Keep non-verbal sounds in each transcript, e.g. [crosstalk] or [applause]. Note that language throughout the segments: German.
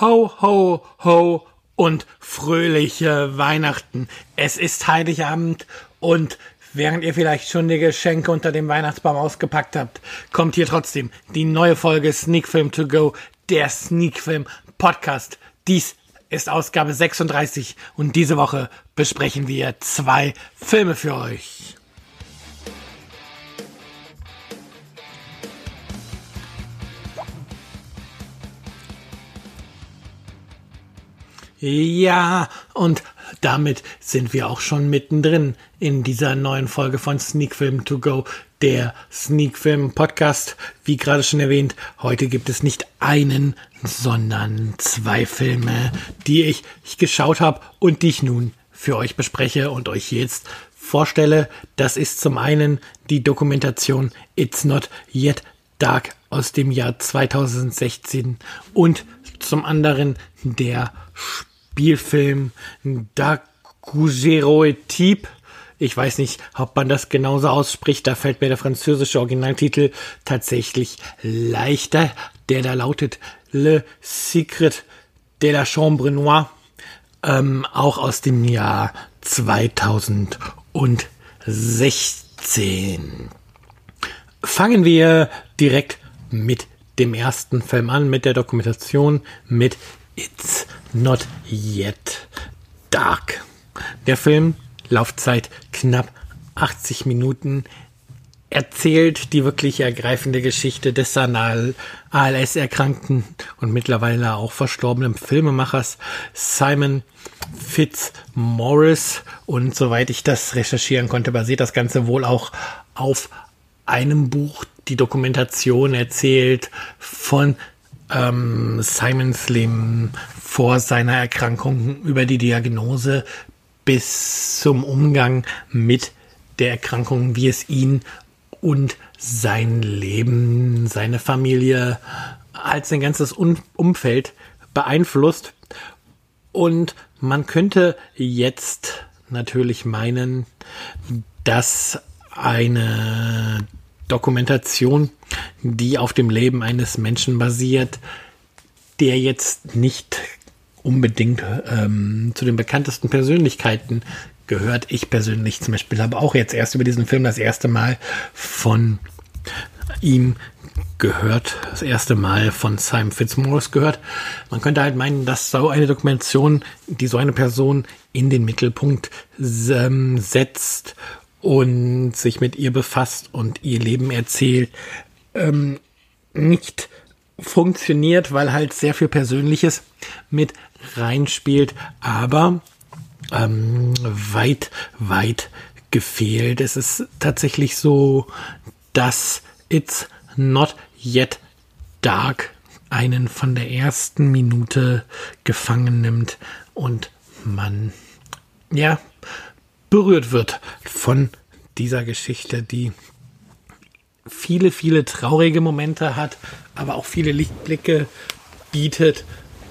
Ho, ho, ho und fröhliche Weihnachten. Es ist Heiligabend und während ihr vielleicht schon die Geschenke unter dem Weihnachtsbaum ausgepackt habt, kommt hier trotzdem die neue Folge Sneak Film to go, der Sneak Film Podcast. Dies ist Ausgabe 36 und diese Woche besprechen wir zwei Filme für euch. Ja, und damit sind wir auch schon mittendrin in dieser neuen Folge von Sneak Film To Go, der Sneak Film Podcast. Wie gerade schon erwähnt, heute gibt es nicht einen, sondern zwei Filme, die ich, geschaut habe und die ich nun für euch bespreche und euch jetzt vorstelle. Das ist zum einen die Dokumentation It's Not Yet Dark aus dem Jahr 2016 und zum anderen der Spielfilm Daguerreotyp. Ich weiß nicht, ob man das genauso ausspricht. Da fällt mir der französische Originaltitel tatsächlich leichter. Der da lautet Le Secret de la Chambre Noire. Ähm, auch aus dem Jahr 2016. Fangen wir direkt mit dem ersten Film an, mit der Dokumentation, mit It's Not Yet Dark. Der Film, Laufzeit knapp 80 Minuten, erzählt die wirklich ergreifende Geschichte des ALS erkrankten und mittlerweile auch verstorbenen Filmemachers Simon Fitzmaurice. Und soweit ich das recherchieren konnte, basiert das Ganze wohl auch auf einem Buch. Die Dokumentation erzählt von ähm, Simons Leben vor seiner Erkrankung über die Diagnose bis zum Umgang mit der Erkrankung, wie es ihn und sein Leben, seine Familie als sein ganzes Umfeld beeinflusst. Und man könnte jetzt natürlich meinen, dass eine Dokumentation, die auf dem Leben eines Menschen basiert, der jetzt nicht unbedingt ähm, zu den bekanntesten Persönlichkeiten gehört. Ich persönlich zum Beispiel habe auch jetzt erst über diesen Film das erste Mal von ihm gehört, das erste Mal von Simon Fitzmaurice gehört. Man könnte halt meinen, dass so eine Dokumentation, die so eine Person in den Mittelpunkt ähm, setzt und sich mit ihr befasst und ihr Leben erzählt, ähm, nicht funktioniert, weil halt sehr viel Persönliches mit reinspielt, aber ähm, weit, weit gefehlt. Es ist tatsächlich so, dass It's Not Yet Dark einen von der ersten Minute gefangen nimmt und man, ja, berührt wird von dieser Geschichte, die viele, viele traurige Momente hat, aber auch viele Lichtblicke bietet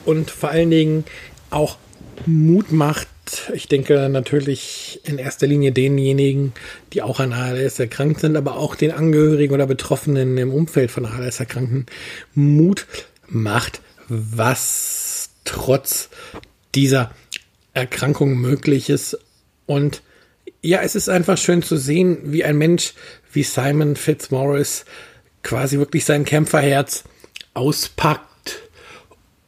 und vor allen Dingen auch Mut macht. Ich denke natürlich in erster Linie denjenigen, die auch an ALS erkrankt sind, aber auch den Angehörigen oder Betroffenen im Umfeld von ALS Erkrankten Mut macht, was trotz dieser Erkrankung möglich ist und ja, es ist einfach schön zu sehen, wie ein Mensch wie Simon Fitzmaurice quasi wirklich sein Kämpferherz auspackt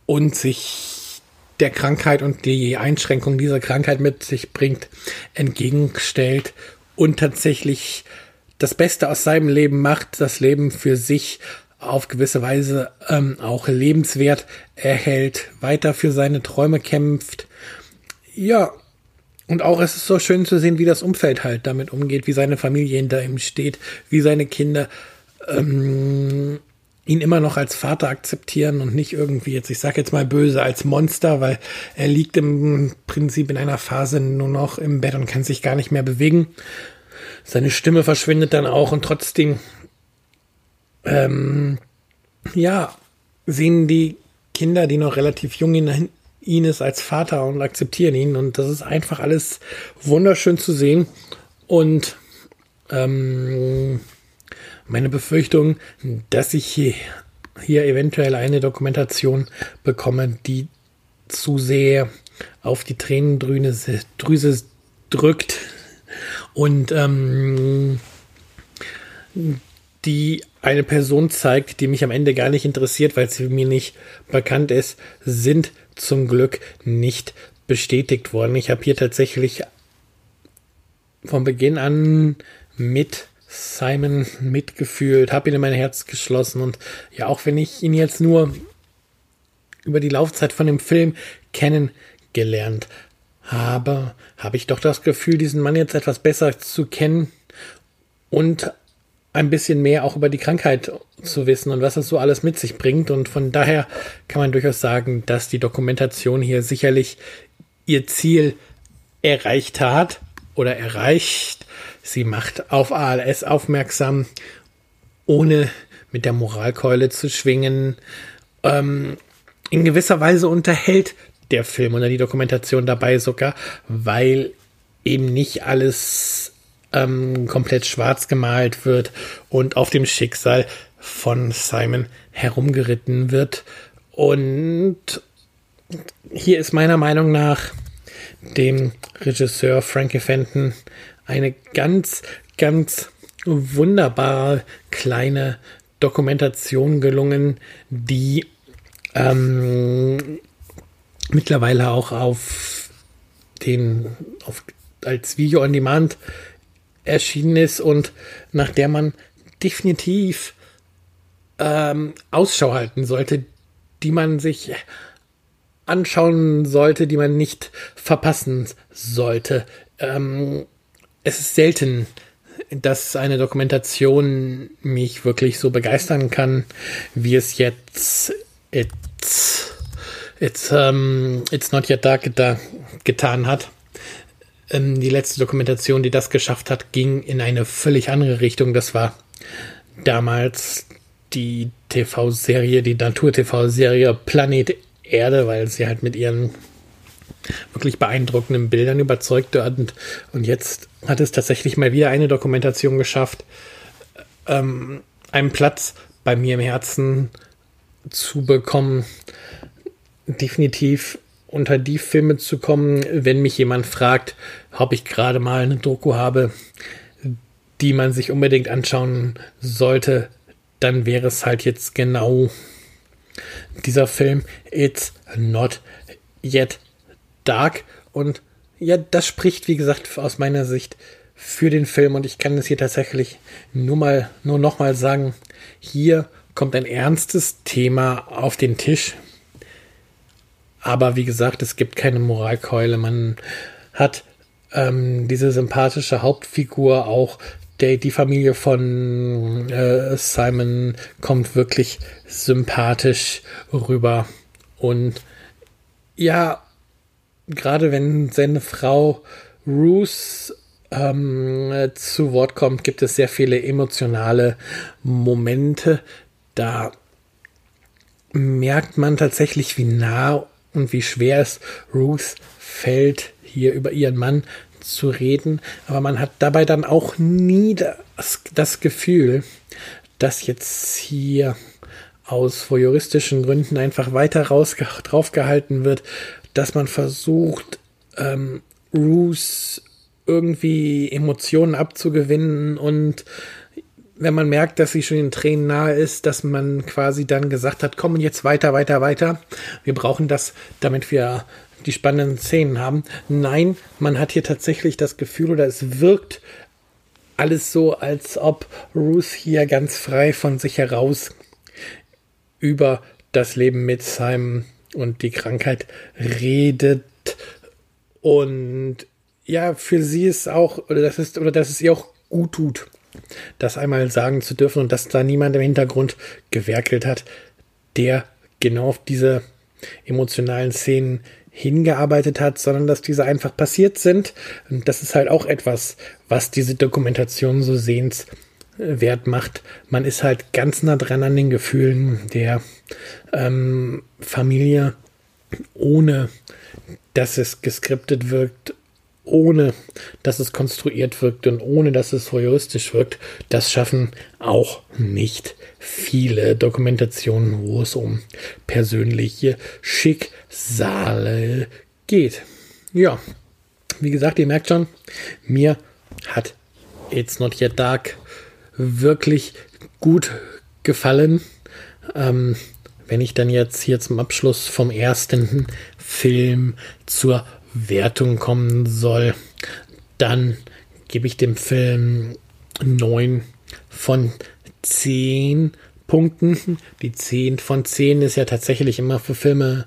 und sich der Krankheit und die Einschränkung dieser Krankheit mit sich bringt, entgegenstellt und tatsächlich das Beste aus seinem Leben macht, das Leben für sich auf gewisse Weise ähm, auch lebenswert erhält, weiter für seine Träume kämpft. Ja, und auch es ist so schön zu sehen, wie das Umfeld halt damit umgeht, wie seine Familie hinter ihm steht, wie seine Kinder ähm, ihn immer noch als Vater akzeptieren und nicht irgendwie jetzt, ich sag jetzt mal böse, als Monster, weil er liegt im Prinzip in einer Phase nur noch im Bett und kann sich gar nicht mehr bewegen. Seine Stimme verschwindet dann auch und trotzdem, ähm, ja, sehen die Kinder, die noch relativ jung in, ihn ist als Vater und akzeptieren ihn. Und das ist einfach alles wunderschön zu sehen. Und ähm, meine Befürchtung, dass sich hier hier eventuell eine Dokumentation bekomme, die zu sehr auf die Tränendrüse Drüse drückt und ähm, die eine Person zeigt, die mich am Ende gar nicht interessiert, weil sie mir nicht bekannt ist, sind zum Glück nicht bestätigt worden. Ich habe hier tatsächlich von Beginn an mit Simon mitgefühlt, habe ihn in mein Herz geschlossen und ja, auch wenn ich ihn jetzt nur über die Laufzeit von dem Film kennengelernt habe, habe ich doch das Gefühl, diesen Mann jetzt etwas besser zu kennen und ein bisschen mehr auch über die Krankheit zu wissen und was es so alles mit sich bringt. Und von daher kann man durchaus sagen, dass die Dokumentation hier sicherlich ihr Ziel erreicht hat oder erreicht. Sie macht auf ALS aufmerksam, ohne mit der Moralkeule zu schwingen. Ähm, in gewisser Weise unterhält der Film oder die Dokumentation dabei sogar, weil eben nicht alles ähm, komplett schwarz gemalt wird und auf dem Schicksal von Simon herumgeritten wird. Und hier ist meiner Meinung nach dem Regisseur Frankie Fenton eine ganz, ganz wunderbare kleine Dokumentation gelungen, die ähm, mittlerweile auch auf den auf, als Video on Demand erschienen ist und nach der man definitiv ähm, Ausschau halten sollte, die man sich anschauen sollte, die man nicht verpassen sollte. Ähm, es ist selten, dass eine Dokumentation mich wirklich so begeistern kann, wie es jetzt It's, it's, um, it's Not Yet Dark geta getan hat. Ähm, die letzte Dokumentation, die das geschafft hat, ging in eine völlig andere Richtung. Das war damals die TV-Serie, die Natur-TV-Serie Planet Erde, weil sie halt mit ihren wirklich beeindruckenden Bildern überzeugt und, und jetzt hat es tatsächlich mal wieder eine Dokumentation geschafft, ähm, einen Platz bei mir im Herzen zu bekommen, definitiv unter die Filme zu kommen, wenn mich jemand fragt, ob ich gerade mal eine Doku habe, die man sich unbedingt anschauen sollte, dann wäre es halt jetzt genau dieser Film. It's Not Yet Dark und ja, das spricht wie gesagt aus meiner Sicht für den Film und ich kann es hier tatsächlich nur mal nur noch mal sagen, hier kommt ein ernstes Thema auf den Tisch. Aber wie gesagt, es gibt keine Moralkeule. Man hat ähm, diese sympathische Hauptfigur auch der, die Familie von äh, Simon kommt wirklich sympathisch rüber. Und ja, gerade wenn seine Frau Ruth ähm, zu Wort kommt, gibt es sehr viele emotionale Momente. Da merkt man tatsächlich, wie nah und wie schwer es Ruth fällt, hier über ihren Mann zu reden, aber man hat dabei dann auch nie das, das Gefühl, dass jetzt hier aus voyeuristischen Gründen einfach weiter raus, draufgehalten wird, dass man versucht, ähm, Ruth irgendwie Emotionen abzugewinnen und wenn man merkt, dass sie schon in Tränen nahe ist, dass man quasi dann gesagt hat, kommen jetzt weiter, weiter, weiter. Wir brauchen das, damit wir die spannenden Szenen haben. Nein, man hat hier tatsächlich das Gefühl oder es wirkt alles so, als ob Ruth hier ganz frei von sich heraus über das Leben mit Simon und die Krankheit redet. Und ja, für sie ist auch, oder das ist, oder dass es ihr auch gut tut, das einmal sagen zu dürfen und dass da niemand im Hintergrund gewerkelt hat, der genau auf diese emotionalen Szenen hingearbeitet hat, sondern dass diese einfach passiert sind. Und das ist halt auch etwas, was diese Dokumentation so sehenswert macht. Man ist halt ganz nah dran an den Gefühlen der ähm, Familie, ohne dass es geskriptet wirkt, ohne dass es konstruiert wirkt und ohne dass es voyeuristisch wirkt. Das schaffen auch nicht viele Dokumentationen, wo es um persönliche Schicksale geht. Ja, wie gesagt, ihr merkt schon, mir hat It's Not Yet Dark wirklich gut gefallen. Ähm, wenn ich dann jetzt hier zum Abschluss vom ersten Film zur Wertung kommen soll, dann gebe ich dem Film 9 von 10 Punkten. Die 10 von 10 ist ja tatsächlich immer für Filme,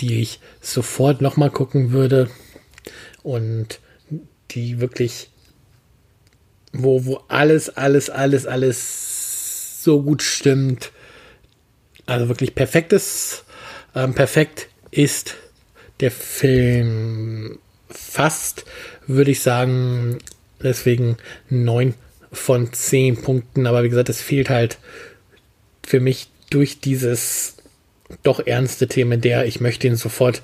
die ich sofort nochmal gucken würde und die wirklich, wo, wo alles, alles, alles, alles so gut stimmt. Also wirklich perfektes, ähm, perfekt ist der Film fast, würde ich sagen, deswegen neun von zehn Punkten. Aber wie gesagt, es fehlt halt für mich durch dieses doch ernste Thema der, ich möchte ihn sofort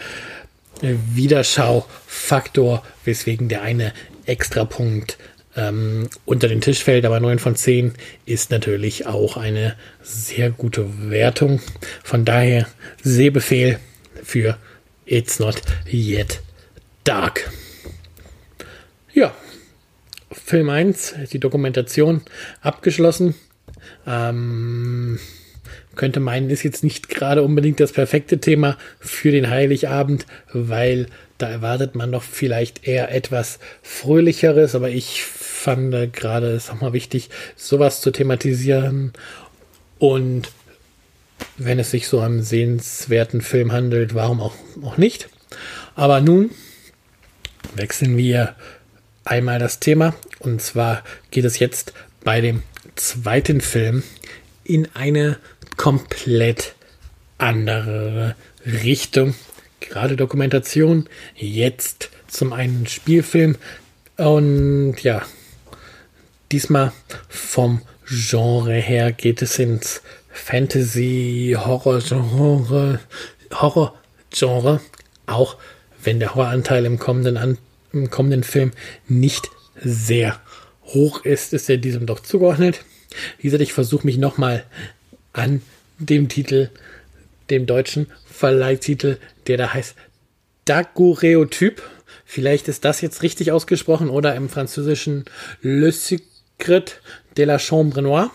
äh, Wiederschaufaktor, weswegen der eine Extrapunkt ähm, unter den Tisch fällt, aber 9 von 10 ist natürlich auch eine sehr gute Wertung. Von daher Sehbefehl für It's Not Yet Dark. Ja, Film 1, die Dokumentation abgeschlossen. Ähm, könnte meinen, ist jetzt nicht gerade unbedingt das perfekte Thema für den Heiligabend, weil da erwartet man noch vielleicht eher etwas Fröhlicheres, aber ich fand gerade es auch mal wichtig, sowas zu thematisieren und wenn es sich so einen sehenswerten Film handelt, warum auch, auch nicht. Aber nun wechseln wir einmal das Thema. Und zwar geht es jetzt bei dem zweiten Film in eine komplett andere Richtung. Gerade Dokumentation, jetzt zum einen Spielfilm. Und ja, diesmal vom Genre her geht es ins Fantasy, Horror-Genre, Horror-Genre, auch wenn der Horroranteil im kommenden, An im kommenden Film nicht sehr hoch ist, ist er diesem doch zugeordnet. Wie gesagt, ich versuche mich nochmal an dem Titel, dem deutschen Verleihtitel, der da heißt Daguerreotyp. Vielleicht ist das jetzt richtig ausgesprochen oder im französischen Le Secret de la Chambre Noire.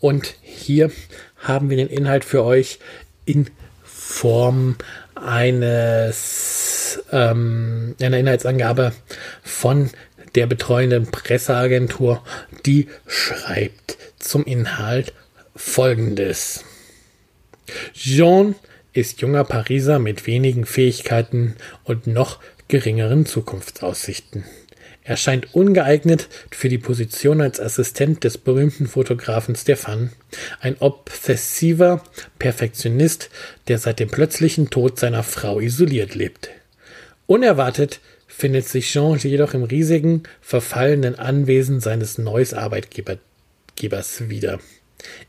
Und hier haben wir den Inhalt für euch in Form eines ähm, einer Inhaltsangabe von der betreuenden Presseagentur, die schreibt zum Inhalt folgendes. Jean ist junger Pariser mit wenigen Fähigkeiten und noch geringeren Zukunftsaussichten. Er scheint ungeeignet für die Position als Assistent des berühmten Fotografen Stefan, ein obsessiver Perfektionist, der seit dem plötzlichen Tod seiner Frau isoliert lebt. Unerwartet findet sich Jean jedoch im riesigen, verfallenen Anwesen seines neues Arbeitgebers wieder.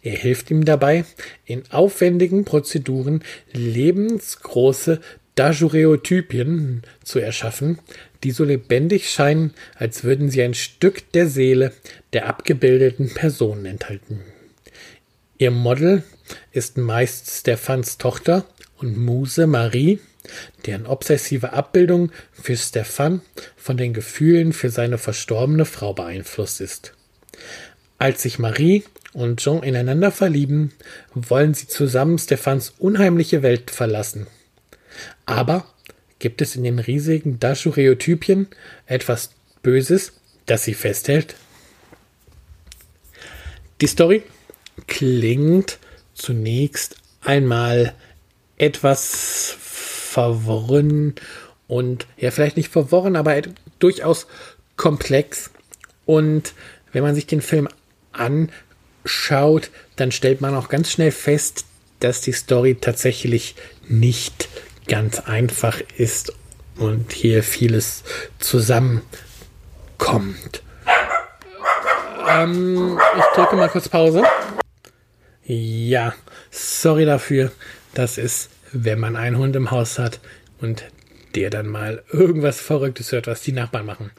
Er hilft ihm dabei, in aufwendigen Prozeduren lebensgroße Daguerreotypien zu erschaffen, die so lebendig scheinen, als würden sie ein Stück der Seele der abgebildeten Personen enthalten. Ihr Model ist meist Stephans Tochter und Muse Marie, deren obsessive Abbildung für Stefan von den Gefühlen für seine verstorbene Frau beeinflusst ist. Als sich Marie und Jean ineinander verlieben, wollen sie zusammen Stephans unheimliche Welt verlassen. Aber gibt es in den riesigen Daguerreotypien etwas Böses, das sie festhält? Die Story klingt zunächst einmal etwas verworren und ja, vielleicht nicht verworren, aber durchaus komplex. Und wenn man sich den Film anschaut, dann stellt man auch ganz schnell fest, dass die Story tatsächlich nicht ganz einfach ist und hier vieles zusammenkommt. Ähm, ich drücke mal kurz Pause. Ja, sorry dafür. Das ist, wenn man einen Hund im Haus hat und der dann mal irgendwas Verrücktes hört, was die Nachbarn machen.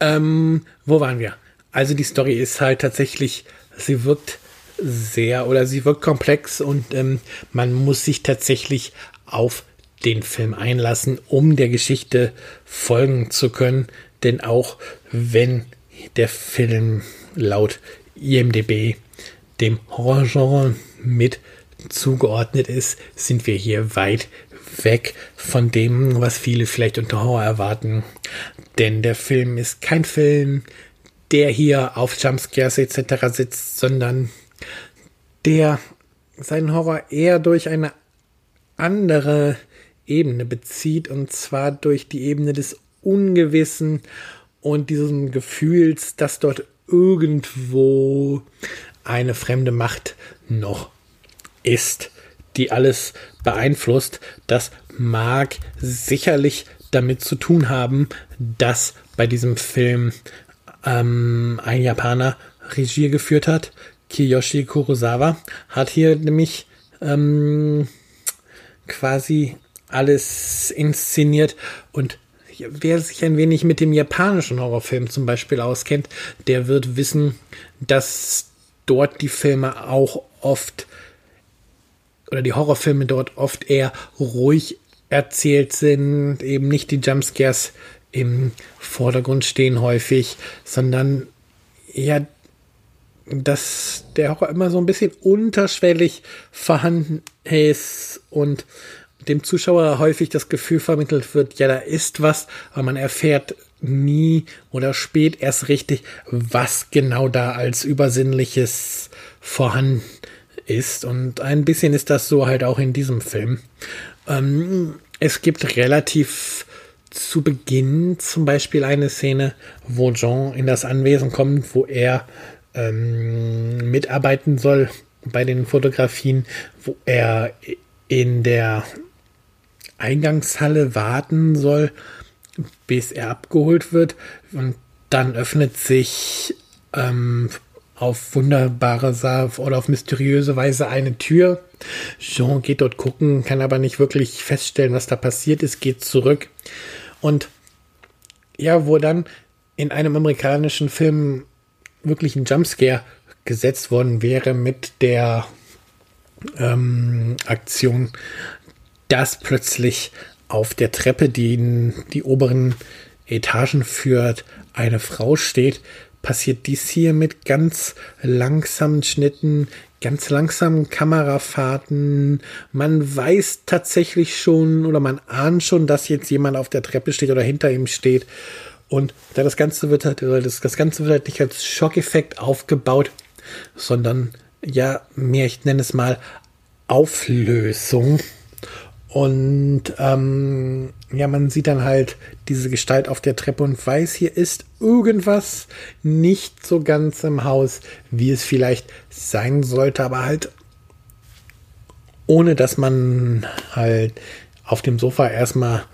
Ähm, wo waren wir? Also die Story ist halt tatsächlich, sie wirkt sehr oder sie wirkt komplex und ähm, man muss sich tatsächlich auf den Film einlassen, um der Geschichte folgen zu können. Denn auch wenn der Film laut IMDB dem Horrorgenre mit zugeordnet ist, sind wir hier weit weg von dem, was viele vielleicht unter Horror erwarten. Denn der Film ist kein Film, der hier auf Jumpscares etc. sitzt, sondern der seinen Horror eher durch eine andere Ebene bezieht, und zwar durch die Ebene des Ungewissen und diesem Gefühls, dass dort irgendwo eine fremde Macht noch ist, die alles beeinflusst. Das mag sicherlich damit zu tun haben, dass bei diesem Film ähm, ein Japaner Regie geführt hat. Kiyoshi Kurosawa hat hier nämlich ähm, quasi alles inszeniert und wer sich ein wenig mit dem japanischen Horrorfilm zum Beispiel auskennt, der wird wissen, dass dort die Filme auch oft oder die Horrorfilme dort oft eher ruhig erzählt sind, eben nicht die Jumpscares im Vordergrund stehen häufig, sondern ja, dass der Horror immer so ein bisschen unterschwellig vorhanden ist und dem Zuschauer häufig das Gefühl vermittelt wird, ja, da ist was, aber man erfährt nie oder spät erst richtig, was genau da als Übersinnliches vorhanden ist. Und ein bisschen ist das so halt auch in diesem Film. Ähm, es gibt relativ zu Beginn zum Beispiel eine Szene, wo Jean in das Anwesen kommt, wo er ähm, mitarbeiten soll bei den Fotografien, wo er in der Eingangshalle warten soll, bis er abgeholt wird. Und dann öffnet sich ähm, auf wunderbare oder auf mysteriöse Weise eine Tür. Jean geht dort gucken, kann aber nicht wirklich feststellen, was da passiert ist, geht zurück. Und ja, wo dann in einem amerikanischen Film wirklich ein Jumpscare gesetzt worden wäre mit der ähm, Aktion, dass plötzlich auf der Treppe, die in die oberen Etagen führt, eine Frau steht, passiert dies hier mit ganz langsamen Schnitten, ganz langsamen Kamerafahrten. Man weiß tatsächlich schon oder man ahnt schon, dass jetzt jemand auf der Treppe steht oder hinter ihm steht. Und da das Ganze wird halt, das, das Ganze wird halt nicht als Schockeffekt aufgebaut, sondern ja, mehr, ich nenne es mal Auflösung. Und ähm, ja, man sieht dann halt diese Gestalt auf der Treppe und weiß, hier ist irgendwas nicht so ganz im Haus, wie es vielleicht sein sollte, aber halt ohne dass man halt auf dem Sofa erstmal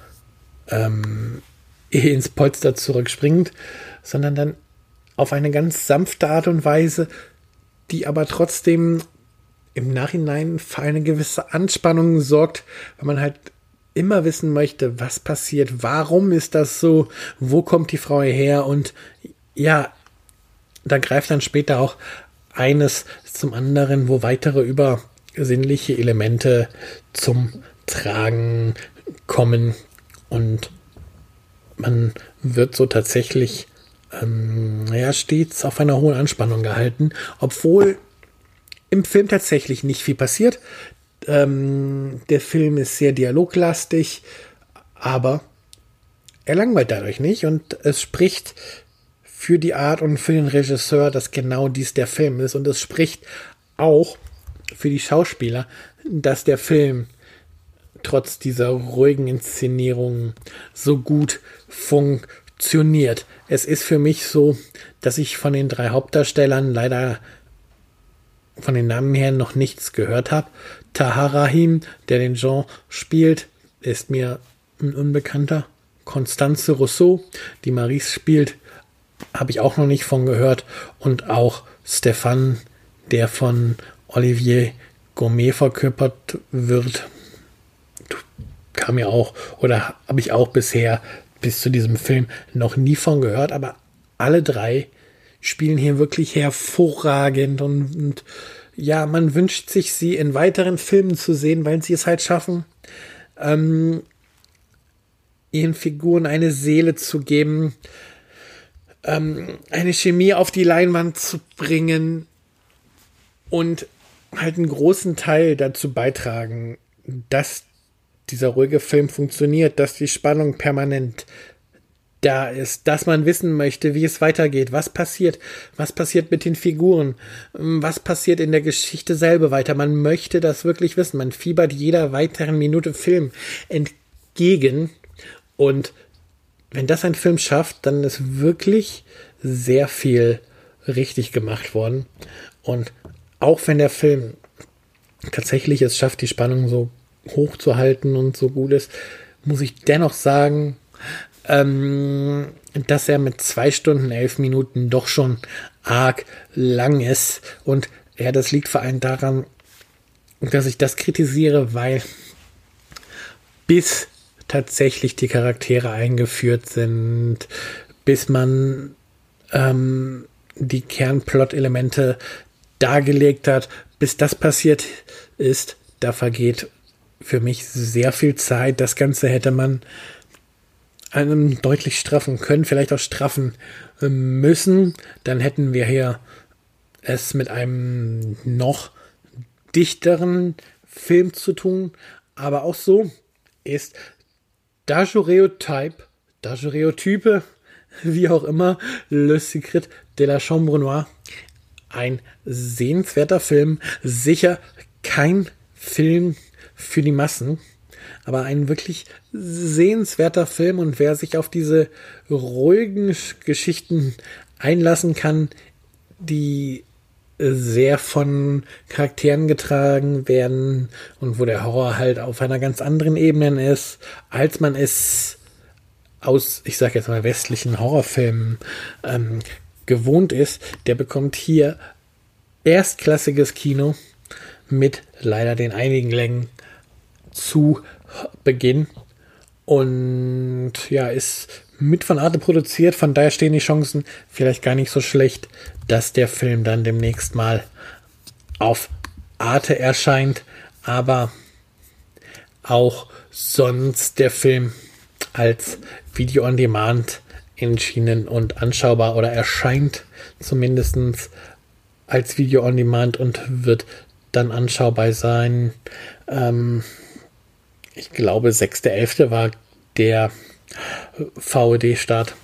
ähm, [laughs] ins Polster zurückspringt, sondern dann auf eine ganz sanfte Art und Weise, die aber trotzdem im Nachhinein für eine gewisse Anspannung sorgt, weil man halt immer wissen möchte, was passiert, warum ist das so, wo kommt die Frau her und ja, da greift dann später auch eines zum anderen, wo weitere übersinnliche Elemente zum Tragen kommen und man wird so tatsächlich ähm, ja, stets auf einer hohen Anspannung gehalten, obwohl im Film tatsächlich nicht viel passiert. Ähm, der Film ist sehr dialoglastig, aber er langweilt dadurch nicht und es spricht für die Art und für den Regisseur, dass genau dies der Film ist und es spricht auch für die Schauspieler, dass der Film trotz dieser ruhigen Inszenierung so gut funktioniert. Es ist für mich so, dass ich von den drei Hauptdarstellern leider von den Namen her noch nichts gehört habe. Taharahim, der den Jean spielt, ist mir ein Unbekannter. Constance Rousseau, die Maries spielt, habe ich auch noch nicht von gehört. Und auch Stefan, der von Olivier Gourmet verkörpert wird, kam ja auch, oder habe ich auch bisher bis zu diesem Film noch nie von gehört. Aber alle drei spielen hier wirklich hervorragend und, und ja, man wünscht sich, sie in weiteren Filmen zu sehen, weil sie es halt schaffen, ähm, ihren Figuren eine Seele zu geben, ähm, eine Chemie auf die Leinwand zu bringen und halt einen großen Teil dazu beitragen, dass dieser ruhige Film funktioniert, dass die Spannung permanent da ist, dass man wissen möchte, wie es weitergeht, was passiert, was passiert mit den Figuren, ähm, was passiert in der Geschichte selber weiter. Man möchte das wirklich wissen. Man fiebert jeder weiteren Minute Film entgegen. Und wenn das ein Film schafft, dann ist wirklich sehr viel richtig gemacht worden. Und auch wenn der Film tatsächlich es schafft, die Spannung so hoch zu halten und so gut ist, muss ich dennoch sagen, ähm, dass er mit zwei Stunden, elf Minuten doch schon arg lang ist. Und ja, das liegt vor allem daran, dass ich das kritisiere, weil bis tatsächlich die Charaktere eingeführt sind, bis man ähm, die Kernplot-Elemente dargelegt hat, bis das passiert ist, da vergeht für mich sehr viel Zeit. Das Ganze hätte man einem deutlich straffen können, vielleicht auch straffen ähm, müssen, dann hätten wir hier es mit einem noch dichteren Film zu tun. Aber auch so ist Daguerreotype, Daguerreotype, [laughs] wie auch immer, Le Secret de la Chambre Noire, ein sehenswerter Film. Sicher kein Film für die Massen aber ein wirklich sehenswerter Film und wer sich auf diese ruhigen Geschichten einlassen kann, die sehr von Charakteren getragen werden und wo der Horror halt auf einer ganz anderen Ebene ist, als man es aus, ich sag jetzt mal, westlichen Horrorfilmen ähm, gewohnt ist, der bekommt hier erstklassiges Kino mit leider den einigen Längen zu Beginn. Und ja, ist mit von Arte produziert, von daher stehen die Chancen vielleicht gar nicht so schlecht, dass der Film dann demnächst mal auf Arte erscheint, aber auch sonst der Film als Video on Demand entschieden und anschaubar oder erscheint zumindest als Video on Demand und wird dann anschaubar sein. Ähm, ich glaube, 6.11. war der VOD-Start.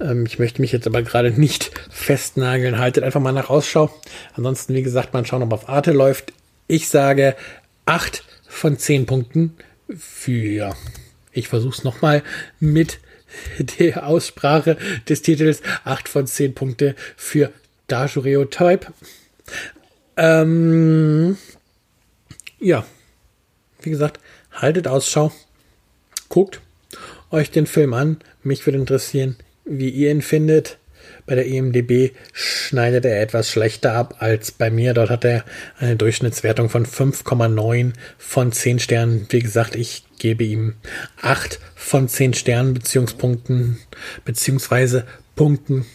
Ähm, ich möchte mich jetzt aber gerade nicht festnageln. Haltet einfach mal nach Ausschau. Ansonsten, wie gesagt, mal schauen, ob auf Arte läuft. Ich sage 8 von 10 Punkten für. Ich versuche es nochmal mit der Aussprache des Titels. 8 von 10 Punkte für Dajureotype. Ähm, ja, wie gesagt, haltet Ausschau, guckt euch den Film an. Mich würde interessieren, wie ihr ihn findet. Bei der IMDB schneidet er etwas schlechter ab als bei mir. Dort hat er eine Durchschnittswertung von 5,9 von 10 Sternen. Wie gesagt, ich gebe ihm 8 von 10 Sternen Beziehungspunkten beziehungsweise Punkten.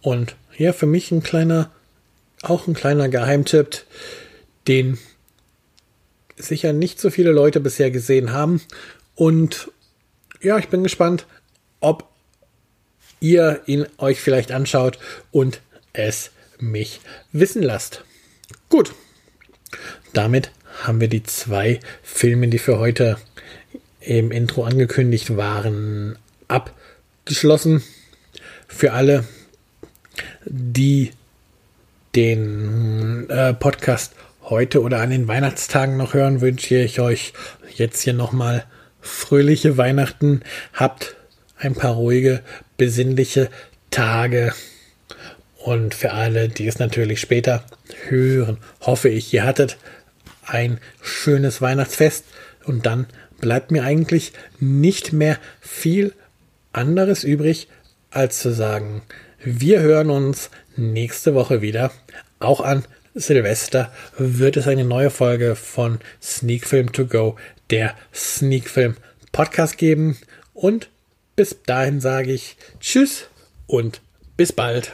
Und ja, für mich ein kleiner, auch ein kleiner Geheimtipp, den sicher nicht so viele Leute bisher gesehen haben. Und ja, ich bin gespannt, ob ihr ihn euch vielleicht anschaut und es mich wissen lasst. Gut, damit haben wir die zwei Filme, die für heute im Intro angekündigt waren, abgeschlossen. Für alle, die den äh, Podcast heute oder an den Weihnachtstagen noch hören, wünsche ich euch jetzt hier nochmal fröhliche Weihnachten. Habt ein paar ruhige, besinnliche Tage. Und für alle, die es natürlich später hören, hoffe ich, ihr hattet ein schönes Weihnachtsfest. Und dann bleibt mir eigentlich nicht mehr viel anderes übrig, als zu sagen, wir hören uns nächste Woche wieder, auch an Silvester wird es eine neue Folge von Sneak Film To Go, der Sneak Film Podcast geben. Und bis dahin sage ich Tschüss und bis bald.